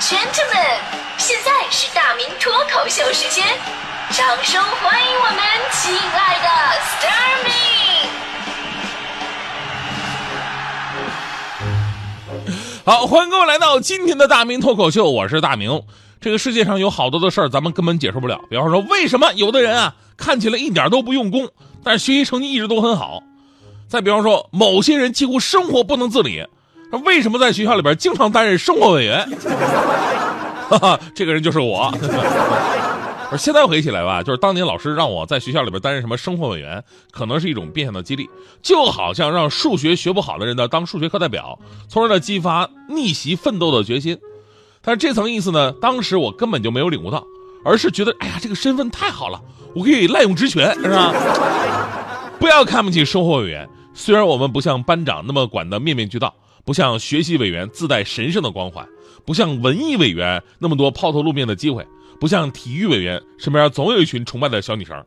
gentlemen，现在是大明脱口秀时间，掌声欢迎我们亲爱的 s t a r m y 好，欢迎各位来到今天的大明脱口秀，我是大明。这个世界上有好多的事儿，咱们根本解释不了。比方说，为什么有的人啊看起来一点都不用功，但是学习成绩一直都很好？再比方说，某些人几乎生活不能自理，他为什么在学校里边经常担任生活委员？哈哈，这个人就是我。而现在回忆起来吧，就是当年老师让我在学校里边担任什么生活委员，可能是一种变相的激励，就好像让数学学不好的人呢当数学课代表，从而呢激发逆袭奋斗的决心。但是这层意思呢，当时我根本就没有领悟到，而是觉得，哎呀，这个身份太好了，我可以滥用职权，是吧？不要看不起生活委员，虽然我们不像班长那么管得面面俱到，不像学习委员自带神圣的光环，不像文艺委员那么多抛头露面的机会。不像体育委员身边总有一群崇拜的小女生，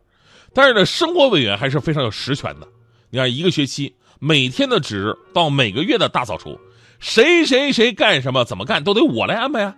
但是呢，生活委员还是非常有实权的。你看，一个学期每天的值到每个月的大扫除，谁谁谁干什么怎么干都得我来安排啊。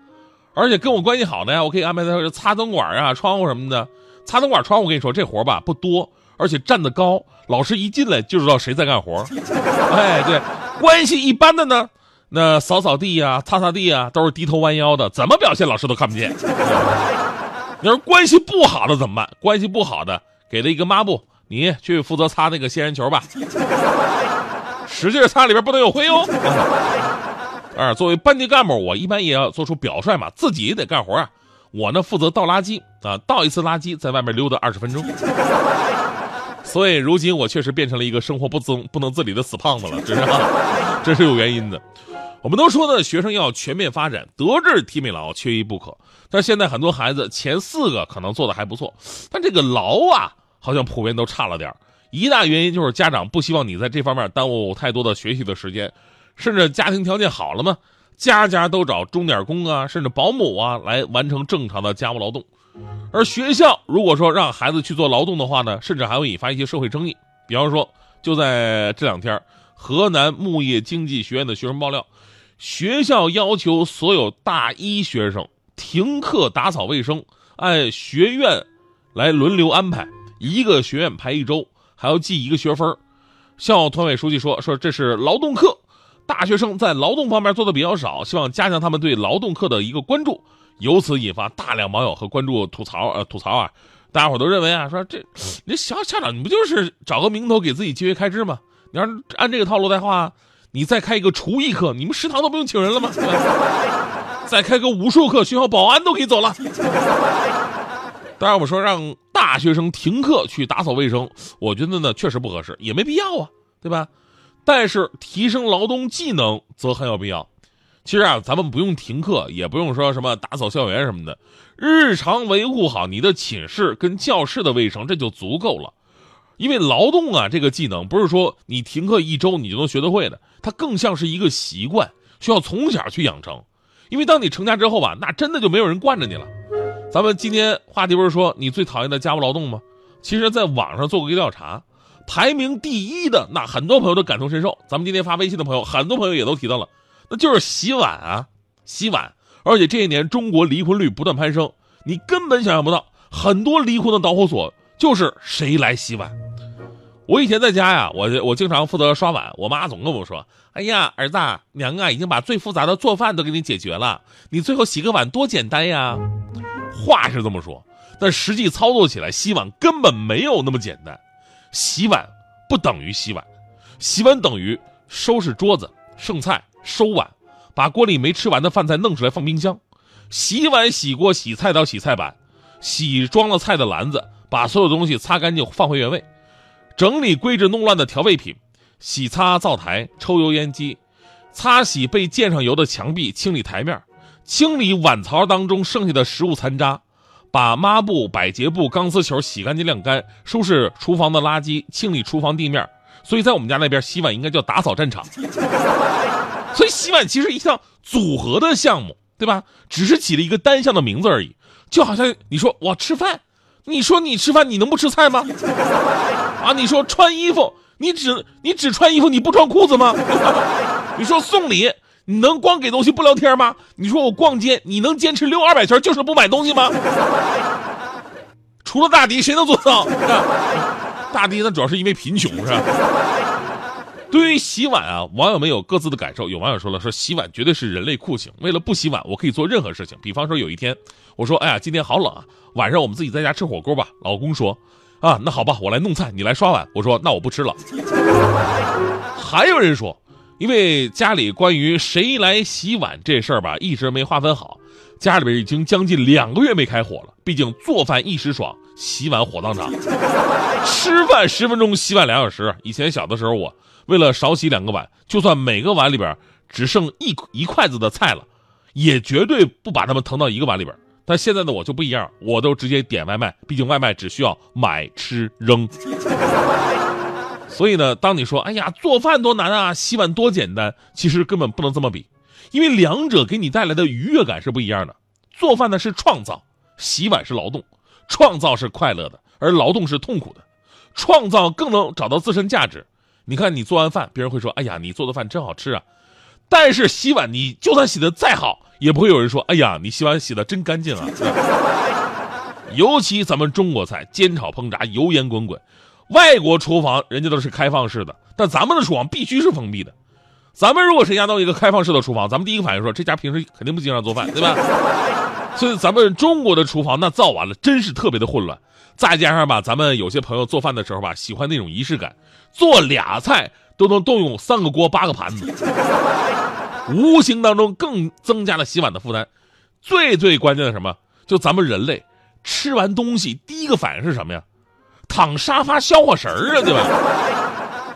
而且跟我关系好的呀，我可以安排他擦灯管啊、窗户什么的。擦灯管、窗户，我跟你说这活吧不多，而且站得高，老师一进来就知道谁在干活。哎，对，关系一般的呢，那扫扫地呀、擦擦地呀，都是低头弯腰的，怎么表现老师都看不见。你说关系不好的怎么办？关系不好的，给他一个抹布，你去负责擦那个仙人球吧，使劲擦，里边不能有灰哦。啊，作为班级干部，我一般也要做出表率嘛，自己也得干活啊。我呢负责倒垃圾啊，倒一次垃圾，在外面溜达二十分钟。所以如今我确实变成了一个生活不增不能自理的死胖子了，这是这是有原因的。我们都说呢，学生要全面发展，德智体美劳缺一不可。但现在很多孩子前四个可能做的还不错，但这个劳啊，好像普遍都差了点一大原因就是家长不希望你在这方面耽误太多的学习的时间，甚至家庭条件好了嘛，家家都找钟点工啊，甚至保姆啊来完成正常的家务劳动。而学校如果说让孩子去做劳动的话呢，甚至还会引发一些社会争议。比方说，就在这两天，河南牧业经济学院的学生爆料，学校要求所有大一学生。停课打扫卫生，按学院来轮流安排，一个学院排一周，还要记一个学分。校团委书记说：“说这是劳动课，大学生在劳动方面做的比较少，希望加强他们对劳动课的一个关注。”由此引发大量网友和关注吐槽，呃，吐槽啊，大家伙都认为啊，说这，你小校长你不就是找个名头给自己节约开支吗？你要是按这个套路的话，你再开一个厨艺课，你们食堂都不用请人了吗？再开个武术课，学校保安都可以走了。当然，我说让大学生停课去打扫卫生，我觉得呢确实不合适，也没必要啊，对吧？但是提升劳动技能则很有必要。其实啊，咱们不用停课，也不用说什么打扫校园什么的，日常维护好你的寝室跟教室的卫生，这就足够了。因为劳动啊这个技能，不是说你停课一周你就能学得会的，它更像是一个习惯，需要从小去养成。因为当你成家之后吧，那真的就没有人惯着你了。咱们今天话题不是说你最讨厌的家务劳动吗？其实，在网上做过一个调查，排名第一的那很多朋友都感同身受。咱们今天发微信的朋友，很多朋友也都提到了，那就是洗碗啊，洗碗。而且这一年中国离婚率不断攀升，你根本想象不到，很多离婚的导火索就是谁来洗碗。我以前在家呀，我我经常负责刷碗，我妈总跟我说：“哎呀，儿子，娘啊，已经把最复杂的做饭都给你解决了，你最后洗个碗多简单呀。”话是这么说，但实际操作起来，洗碗根本没有那么简单。洗碗不等于洗碗，洗碗等于收拾桌子、剩菜、收碗，把锅里没吃完的饭菜弄出来放冰箱。洗碗、洗锅、洗菜刀、洗菜板，洗装了菜的篮子，把所有东西擦干净放回原位。整理归置弄乱的调味品，洗擦灶台、抽油烟机，擦洗被溅上油的墙壁，清理台面，清理碗槽当中剩下的食物残渣，把抹布、百洁布、钢丝球洗干净晾干，收拾厨房的垃圾，清理厨房地面。所以在我们家那边洗碗应该叫打扫战场。洗碗其实一项组合的项目，对吧？只是起了一个单项的名字而已。就好像你说我吃饭，你说你吃饭，你能不吃菜吗？啊，你说穿衣服，你只你只穿衣服，你不穿裤子吗？你说送礼，你能光给东西不聊天吗？你说我逛街，你能坚持溜二百圈就是不买东西吗？除了大迪，谁能做到？大迪那主要是因为贫穷，是吧？对于洗碗啊，网友们有各自的感受。有网友说了，说洗碗绝对是人类酷刑。为了不洗碗，我可以做任何事情。比方说，有一天我说：“哎呀，今天好冷啊，晚上我们自己在家吃火锅吧。”老公说：“啊，那好吧，我来弄菜，你来刷碗。”我说：“那我不吃了。”还有人说，因为家里关于谁来洗碗这事儿吧，一直没划分好，家里边已经将近两个月没开火了。毕竟做饭一时爽，洗碗火葬场。吃饭十分钟，洗碗两小时。以前小的时候我。为了少洗两个碗，就算每个碗里边只剩一一筷子的菜了，也绝对不把它们腾到一个碗里边。但现在的我就不一样，我都直接点外卖，毕竟外卖只需要买吃扔。所以呢，当你说“哎呀，做饭多难啊，洗碗多简单”，其实根本不能这么比，因为两者给你带来的愉悦感是不一样的。做饭呢是创造，洗碗是劳动。创造是快乐的，而劳动是痛苦的。创造更能找到自身价值。你看，你做完饭，别人会说：“哎呀，你做的饭真好吃啊！”但是洗碗，你就算洗的再好，也不会有人说：“哎呀，你洗碗洗的真干净啊！” 尤其咱们中国菜，煎炒烹炸，油烟滚滚。外国厨房人家都是开放式的，但咱们的厨房必须是封闭的。咱们如果谁家都一个开放式的厨房，咱们第一个反应说：“这家平时肯定不经常做饭，对吧？”所以咱们中国的厨房那造完了，真是特别的混乱。再加上吧，咱们有些朋友做饭的时候吧，喜欢那种仪式感，做俩菜都能动用三个锅八个盘子，无形当中更增加了洗碗的负担。最最关键的什么？就咱们人类吃完东西第一个反应是什么呀？躺沙发消化食儿啊，对吧？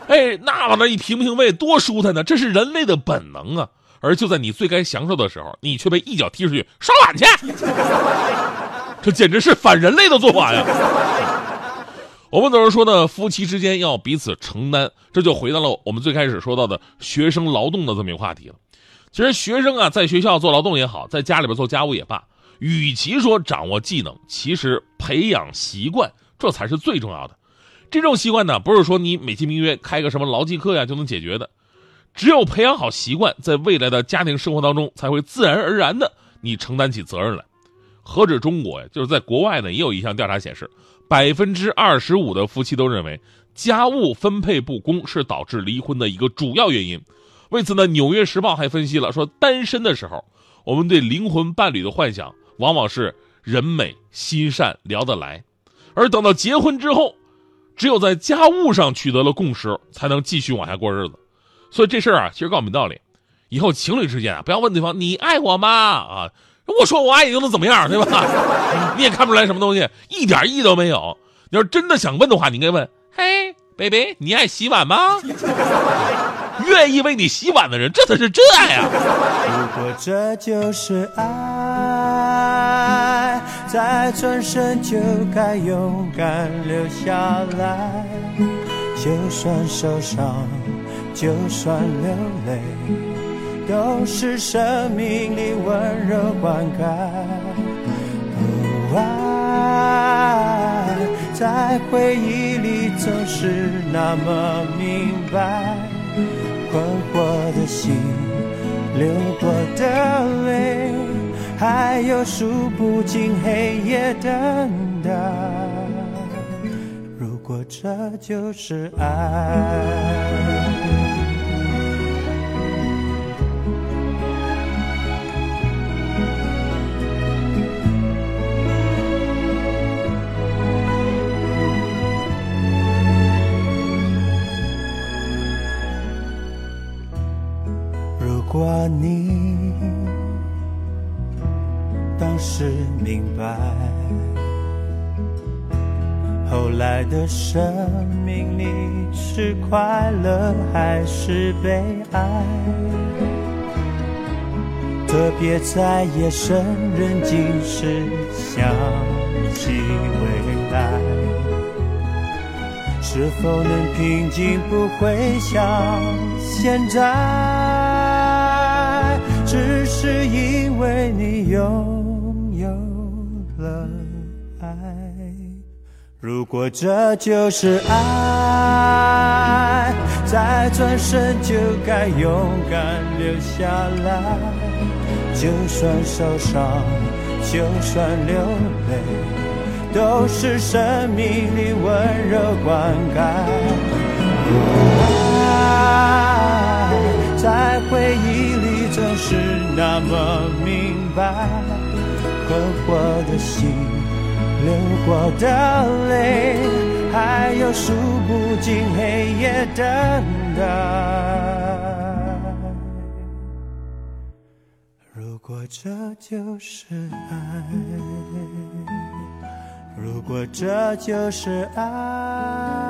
哎，那往那一平平胃，多舒坦呢！这是人类的本能啊。而就在你最该享受的时候，你却被一脚踢出去刷碗去。这简直是反人类的做法呀！我们总是说呢，夫妻之间要彼此承担，这就回到了我们最开始说到的学生劳动的这么一个话题了。其实学生啊，在学校做劳动也好，在家里边做家务也罢，与其说掌握技能，其实培养习惯这才是最重要的。这种习惯呢，不是说你美其名曰开个什么劳技课呀就能解决的，只有培养好习惯，在未来的家庭生活当中，才会自然而然的你承担起责任来。何止中国呀，就是在国外呢，也有一项调查显示，百分之二十五的夫妻都认为家务分配不公是导致离婚的一个主要原因。为此呢，《纽约时报》还分析了说，单身的时候，我们对灵魂伴侣的幻想往往是人美心善聊得来，而等到结婚之后，只有在家务上取得了共识，才能继续往下过日子。所以这事儿啊，其实告诉我们道理：以后情侣之间啊，不要问对方你爱我吗？啊。我说我爱你又能怎么样，对吧？你也看不出来什么东西，一点意义都没有。你要真的想问的话，你应该问：嘿，baby，你爱洗碗吗？愿意为你洗碗的人，这才是真爱啊！如果这就是爱，再转身就该勇敢留下来。就算受伤，就算流泪。都是生命里温柔灌溉，爱在回忆里总是那么明白，困惑的心，流过的泪，还有数不尽黑夜等待。如果这就是爱。你当时明白，后来的生命里是快乐还是悲哀？特别在夜深人静时想起未来，是否能平静，不会像现在？只是因为你拥有了爱。如果这就是爱，再转身就该勇敢留下来。就算受伤，就算流泪，都是生命里温柔灌溉。是那么明白，困惑的心，流过的泪，还有数不尽黑夜等待。如果这就是爱，如果这就是爱。